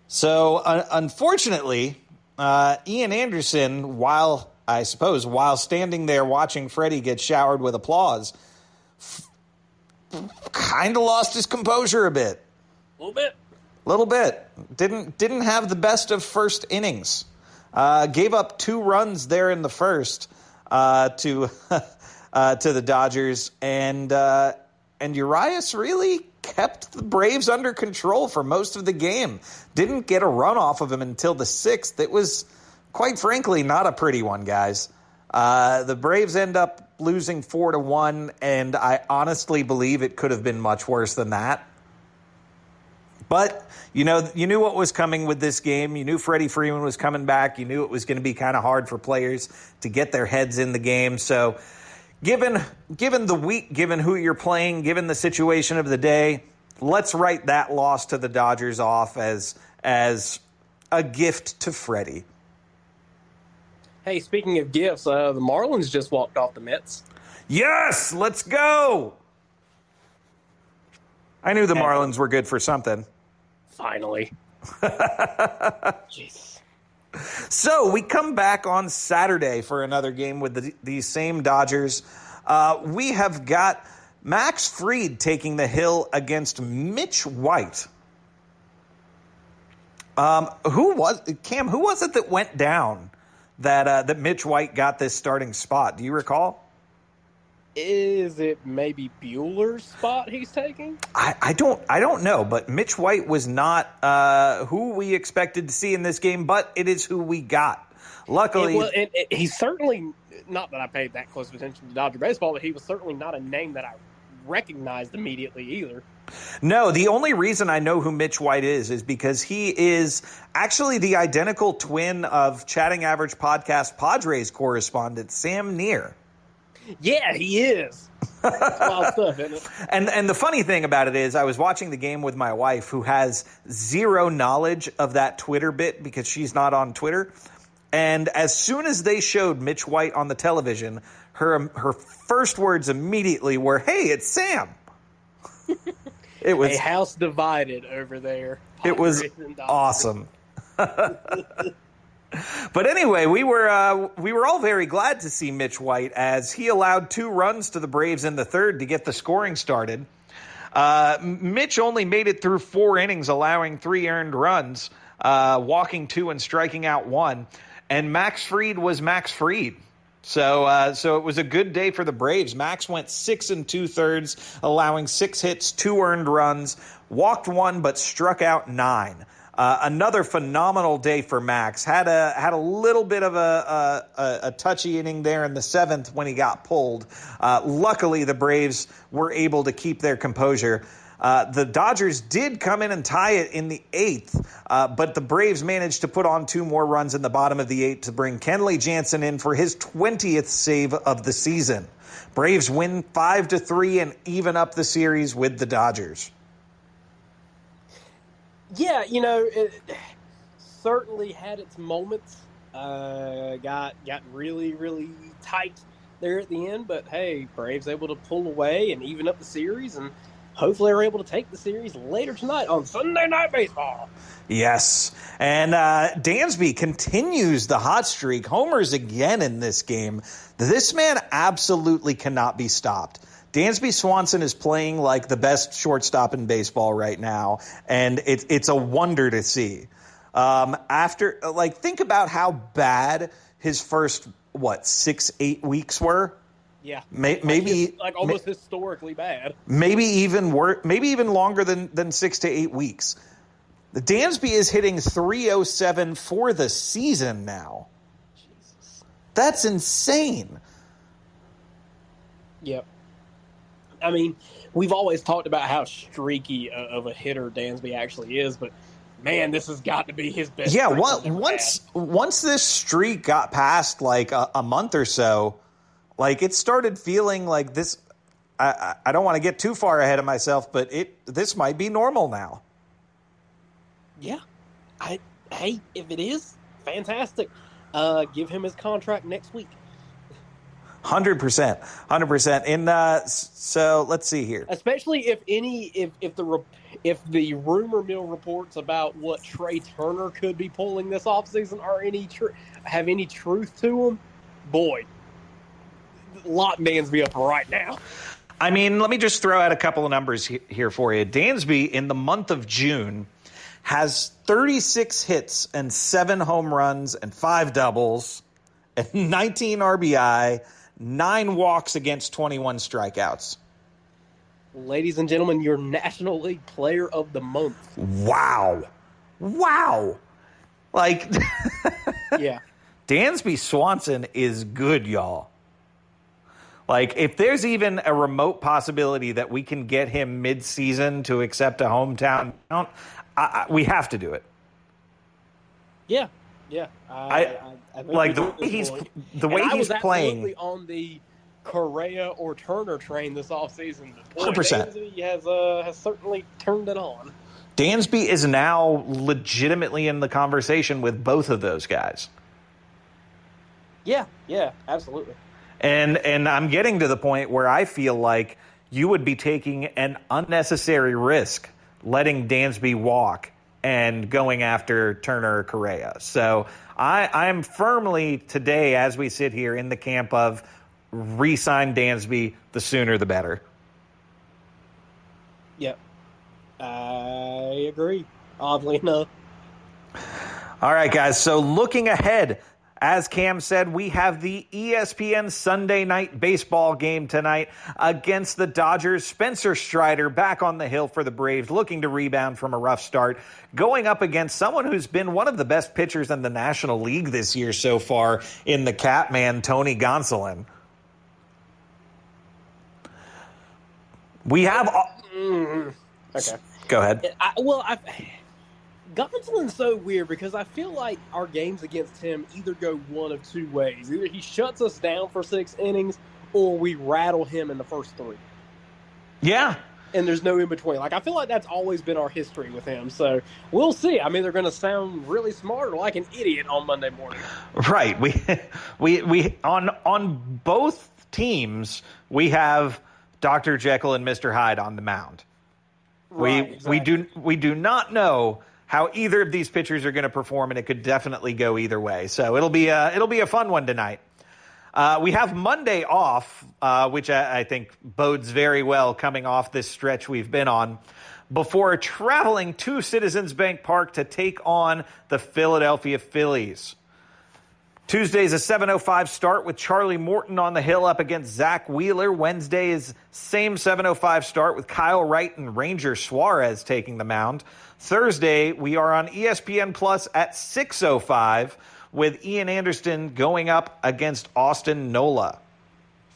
S1: So uh, unfortunately, uh, Ian Anderson, while I suppose while standing there watching Freddie get showered with applause, f- kind of lost his composure a bit.
S2: A little bit.
S1: Little bit. Didn't didn't have the best of first innings. Uh, gave up two runs there in the first uh, to uh, to the Dodgers, and uh, and Urias really kept the Braves under control for most of the game. Didn't get a run off of him until the sixth. It was, quite frankly, not a pretty one, guys. Uh, the Braves end up losing four to one, and I honestly believe it could have been much worse than that. But you know, you knew what was coming with this game. You knew Freddie Freeman was coming back. You knew it was going to be kind of hard for players to get their heads in the game. So, given given the week, given who you're playing, given the situation of the day, let's write that loss to the Dodgers off as as a gift to Freddie.
S2: Hey, speaking of gifts, uh, the Marlins just walked off the Mets.
S1: Yes, let's go. I knew the Marlins were good for something.
S2: Finally. Jesus.
S1: So we come back on Saturday for another game with the, these same Dodgers. Uh, we have got Max Fried taking the hill against Mitch White. Um, who was Cam? Who was it that went down that uh, that Mitch White got this starting spot? Do you recall?
S2: Is it maybe Buehler's spot he's taking?
S1: I, I don't I don't know, but Mitch White was not uh, who we expected to see in this game, but it is who we got. Luckily,
S2: well, and, and he's certainly not that I paid that close attention to Dodger baseball, but he was certainly not a name that I recognized immediately either.
S1: No, the only reason I know who Mitch White is is because he is actually the identical twin of Chatting Average podcast Padres correspondent Sam Neer.
S2: Yeah, he is. Stuff.
S1: And and the funny thing about it is I was watching the game with my wife who has zero knowledge of that Twitter bit because she's not on Twitter. And as soon as they showed Mitch White on the television, her her first words immediately were, "Hey, it's Sam." it was
S2: a house divided over there.
S1: it was
S2: Padres and Dodgers.
S1: awesome. but anyway, we were uh, we were all very glad to see Mitch White as he allowed two runs to the Braves in the third to get the scoring started. Uh, Mitch only made it through four innings, allowing three earned runs, uh, walking two and striking out one. And Max Fried was Max Fried. So, uh, so it was a good day for the Braves. Max went six and two thirds, allowing six hits, two earned runs, walked one, but struck out nine. Uh, another phenomenal day for Max. Had a had a little bit of a a, a touchy inning there in the seventh when he got pulled. Uh, luckily, the Braves were able to keep their composure. Uh, the Dodgers did come in and tie it in the eighth, uh, but the Braves managed to put on two more runs in the bottom of the eighth to bring Kenley Jansen in for his 20th save of the season. Braves win five to three and even up the series with the Dodgers.
S2: Yeah, you know, it certainly had its moments. Uh, got got really really tight there at the end, but hey, Braves able to pull away and even up the series and hopefully are able to take the series later tonight on Sunday Night Baseball.
S1: Yes. And uh, Dansby continues the hot streak, homers again in this game. This man absolutely cannot be stopped. Dansby Swanson is playing like the best shortstop in baseball right now, and it, it's a wonder to see. Um, after, like, think about how bad his first, what, six, eight weeks were?
S2: Yeah,
S1: May, maybe
S2: like, like almost may, historically bad.
S1: Maybe even wor- maybe even longer than than six to eight weeks. The Dansby is hitting 307 for the season now. Jesus. That's insane.
S2: Yep. I mean, we've always talked about how streaky of a hitter Dansby actually is, but man, this has got to be his best.
S1: Yeah, well, once had. once this streak got past like a, a month or so, like it started feeling like this. I, I don't want to get too far ahead of myself, but it this might be normal now.
S2: Yeah, I hey, if it is, fantastic. Uh, give him his contract next week.
S1: Hundred percent, hundred percent. In uh, so let's see here.
S2: Especially if any, if if the if the rumor mill reports about what Trea Turner could be pulling this offseason are any tr- have any truth to them, boy, lock Dansby up right now.
S1: I mean, let me just throw out a couple of numbers here for you. Dansby in the month of June has 36 hits and seven home runs and five doubles and 19 RBI, nine walks against 21 strikeouts.
S2: Ladies and gentlemen, your National League Player of the Month.
S1: Wow. Wow. Like,
S2: yeah.
S1: Dansby Swanson is good, y'all. Like, if there's even a remote possibility that we can get him mid-season to accept a hometown count, I, I, we have to do it.
S2: Yeah, yeah.
S1: I, I like the way he's point. the way
S2: and
S1: he's playing
S2: on the Correa or Turner train this offseason.
S1: Hundred percent.
S2: Has uh, has certainly turned it on.
S1: Dansby is now legitimately in the conversation with both of those guys.
S2: Yeah, yeah, absolutely.
S1: And and I'm getting to the point where I feel like you would be taking an unnecessary risk letting Dansby walk and going after Turner Correa. So I, I'm firmly today, as we sit here, in the camp of re-sign Dansby. The sooner, the better.
S2: Yep, I agree. Oddly enough.
S1: All right, guys. So looking ahead as Cam said, we have the ESPN Sunday night baseball game tonight against the Dodgers. Spencer Strider back on the hill for the Braves, looking to rebound from a rough start, going up against someone who's been one of the best pitchers in the National League this year so far in the Catman, Tony Gonsolin. We have.
S2: Mm-hmm. Okay.
S1: Go ahead.
S2: I, well, I Gonsolin's so weird because I feel like our games against him either go one of two ways. Either he shuts us down for six innings or we rattle him in the first three.
S1: Yeah.
S2: And there's no in between. Like I feel like that's always been our history with him. So we'll see. I mean, they're going to sound really smart or like an idiot on Monday morning.
S1: Right. We we we on on both teams we have Dr. Jekyll and Mr. Hyde on the mound.
S2: Right,
S1: we
S2: exactly.
S1: we do we do not know how either of these pitchers are going to perform, and it could definitely go either way. So it'll be a, it'll be a fun one tonight. Uh, we have Monday off, uh, which I, I, think bodes very well coming off this stretch we've been on, before traveling to Citizens Bank Park to take on the Philadelphia Phillies. Tuesday's a 7:05 start with Charlie Morton on the hill up against Zack Wheeler. Wednesday is same 7:05 start with Kyle Wright and Ranger Suarez taking the mound. Thursday we are on ESPN Plus at 6:05 with Ian Anderson going up against Austin Nola.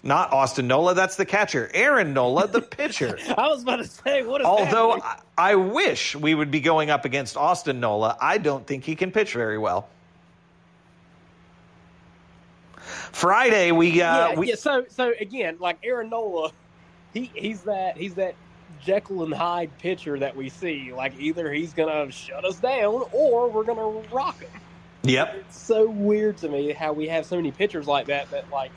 S1: Not Austin Nola, that's the catcher. Aaron Nola, the pitcher.
S2: I was about to say, what is
S1: Although? I, I wish we would be going up against Austin Nola, I don't think he can pitch very well. Friday we uh
S2: yeah,
S1: we
S2: yeah. So, so again, like Aaron Nola, he he's that he's that Jekyll and Hyde pitcher that we see. Like either he's gonna shut us down or we're gonna rock him.
S1: Yep.
S2: It's so weird to me how we have so many pitchers like that. That like,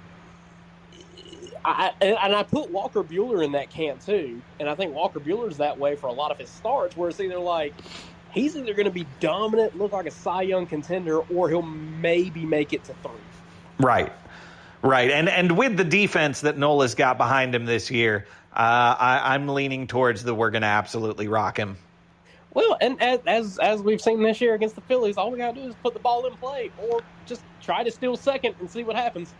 S2: I and I put Walker Buehler in that camp too. And I think Walker Buehler's that way for a lot of his starts, where it's either like he's either going to be dominant, look like a Cy Young contender, or he'll maybe make it to three.
S1: Right. Right. And and with the defense that Nola's got behind him this year, uh, I, I'm leaning towards the we're gonna absolutely rock him.
S2: Well, and as, as as we've seen this year against the Phillies, all we got to do is put the ball in play, or just try to steal second and see what happens.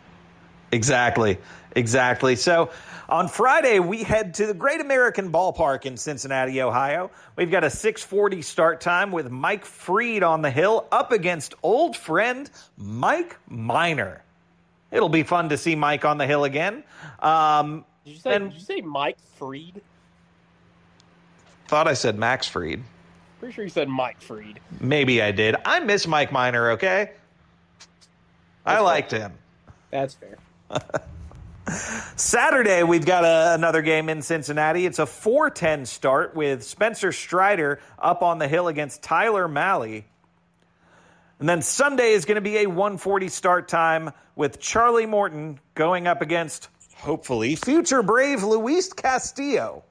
S1: Exactly. Exactly. So on Friday, we head to the Great American Ballpark in Cincinnati, Ohio. We've got a 640 start time with Mike Fried on the hill up against old friend Mike Minor. It'll be fun to see Mike on the hill again. Um,
S2: Did you say?
S1: And-
S2: did you say Mike Fried?
S1: thought I said Max Fried.
S2: Pretty sure you said Mike Freed.
S1: Maybe I did. I miss Mike Minor, okay? I
S2: That's
S1: liked him.
S2: That's fair.
S1: Saturday, we've got a, another game in Cincinnati. It's a 410 start with Spencer Strider up on the hill against Tyler Mahle. And then Sunday is going to be a 140 start time with Charlie Morton going up against, hopefully, future Brave Luis Castillo.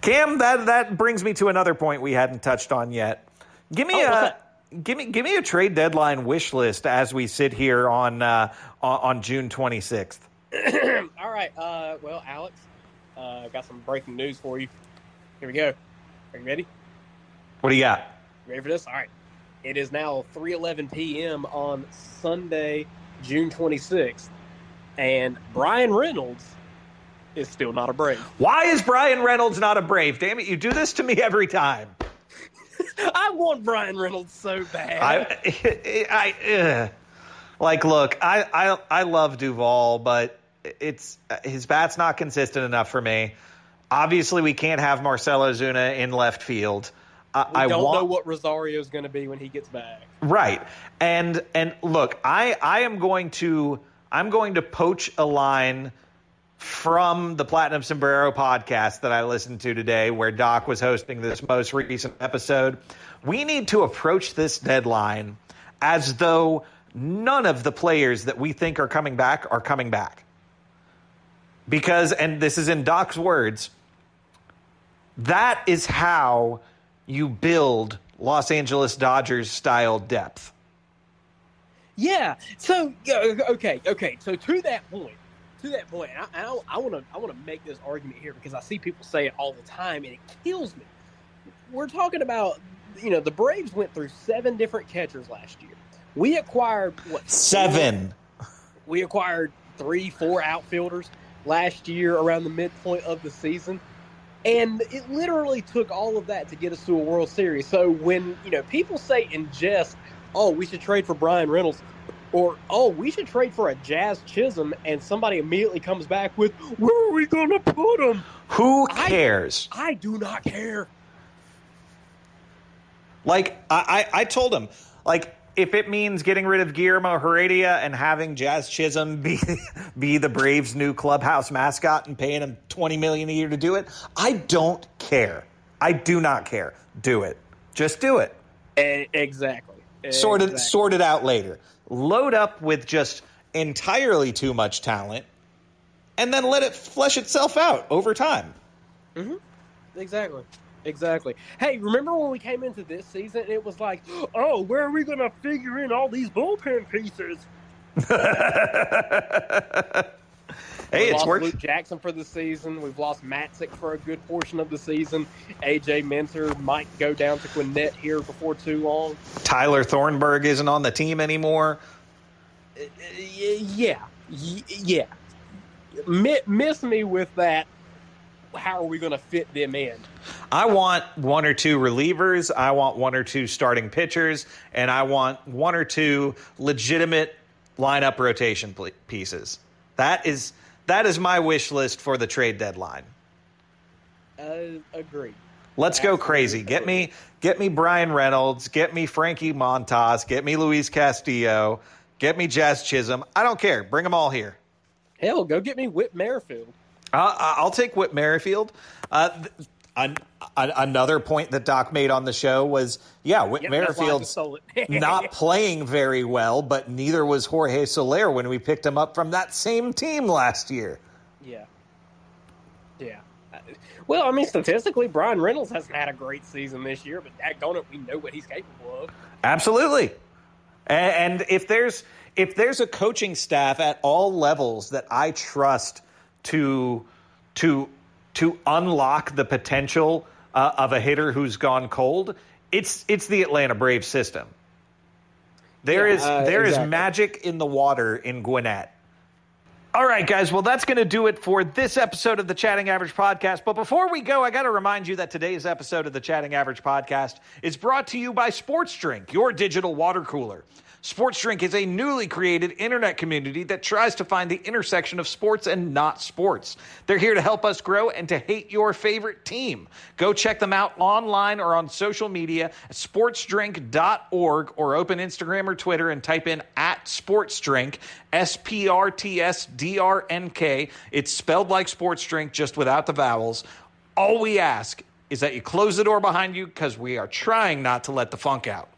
S1: Cam, that, that brings me to another point we hadn't touched on yet. Give me
S2: Oh,
S1: a give me give me a trade deadline wish list as we sit here on uh, on, June 26th.
S2: All right. Uh, well, Alex, uh, got some breaking news for you. Here we go. Are you ready?
S1: What do you got?
S2: Ready for this? All right. It is now 3:11 p.m. on Sunday, June 26th, and Bryan Reynolds is still not a Brave.
S1: Why is Bryan Reynolds not a Brave? Damn it, you do this to me every time.
S2: I want Bryan Reynolds so bad.
S1: I, I, ugh. like, look, I, I, I love Duvall, but it's his bat's not consistent enough for me. Obviously, we can't have Marcell Ozuna in left field. I,
S2: we
S1: I
S2: don't
S1: want,
S2: know what Rosario is going to be when he gets back.
S1: Right. And and look, I I am going to I'm going to poach a line from the Platinum Sombrero podcast that I listened to today where Doc was hosting this most recent episode. We need to approach this deadline as though none of the players that we think are coming back are coming back. Because and this is in Doc's words, that is how you build Los Angeles Dodgers style depth.
S2: Yeah. So yeah, okay, okay. So to that point, to that point, I I want to I want to make this argument here because I see people say it all the time and it kills me. We're talking about you know the Braves went through seven different catchers last year. We acquired what
S1: Seven.
S2: we acquired three, four outfielders last year around the midpoint of the season. And it literally took all of that to get us to a World Series. So when, you know, people say in jest, oh, we should trade for Bryan Reynolds, or oh, we should trade for a Jazz Chisholm, and somebody immediately comes back with, where are we going to put him?
S1: Who
S2: I-
S1: cares?
S2: I do not care.
S1: Like I, I, I told him, like if it means getting rid of Guillermo Heredia and having Jazz Chisholm be be the Braves' new clubhouse mascot and paying him twenty million a year to do it, I don't care. I do not care. Do it. Just do it.
S2: Exactly.
S1: Sort it
S2: Exactly.
S1: sort it out later. Load up with just entirely too much talent, and then let it flesh itself out over time. Mm-hmm.
S2: Exactly. Exactly. Hey, remember when we came into this season? It was like, oh, where are we going to figure in all these bullpen pieces?
S1: Hey,
S2: we
S1: it's
S2: lost
S1: worked.
S2: Luke Jackson for the season. We've lost Matzek for a good portion of the season. AJ Minter might go down to Gwinnett here before too long.
S1: Tyler Thornburg isn't on the team anymore.
S2: Uh, Yeah, Y- yeah. Mi- miss me with that. How are we going to fit them in?
S1: I want one or two relievers. I want one or two starting pitchers, and I want one or two legitimate lineup rotation pieces. That is that is my wish list for the trade deadline.
S2: Uh, agree.
S1: Let's go crazy. Get me get me Bryan Reynolds, get me Frankie Montas, get me Luis Castillo, get me Jazz Chisholm. I don't care. Bring them all here.
S2: Hell, go get me Whit Merrifield.
S1: Uh, I'll take Whit Merrifield. Uh, th- an, an, another point that Doc made on the show was, yeah, Whit
S2: Yep, that's why I just
S1: Merrifield's not playing very well, but neither was Jorge Soler when we picked him up from that same team last year.
S2: Yeah. Yeah. Well, I mean, statistically, Bryan Reynolds hasn't had a great season this year, but daggone it, we know what he's capable of.
S1: Absolutely. And, and if there's if there's a coaching staff at all levels that I trust to to to unlock the potential uh, of a hitter who's gone cold, it's it's the Atlanta Braves system. There
S2: Yeah,
S1: is
S2: uh,
S1: there is
S2: exactly.
S1: magic in the water in Gwinnett. All right, guys. Well, that's going to do it for this episode of the Chatting Average Podcast. But before we go, I got to remind you that today's episode of the Chatting Average Podcast is brought to you by Sports Drink, your digital water cooler. Sports Drink is a newly created internet community that tries to find the intersection of sports and not sports. They're here to help us grow and to hate your favorite team. Go check them out online or on social media at sportsdrink.org or open Instagram or Twitter and type in at sportsdrink, S P R T S D R N K. It's spelled like sports drink, just without the vowels. All we ask is that you close the door behind you because we are trying not to let the funk out.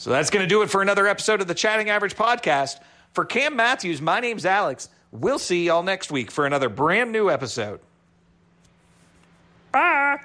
S1: So that's going to do it for another episode of the Chatting Average podcast. For Cam Matthews, my name's Alex. We'll see y'all next week for another brand new episode. Bye.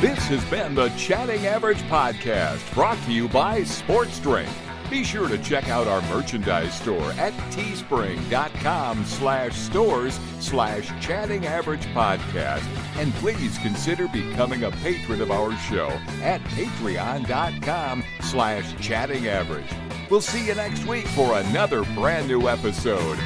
S4: This has been the Chatting Average Podcast, brought to you by Sports Drink. Be sure to check out our merchandise store at teespring.com slash stores slash chatting average podcast. And please consider becoming a patron of our show at patreon.com slash chatting average. We'll see you next week for another brand new episode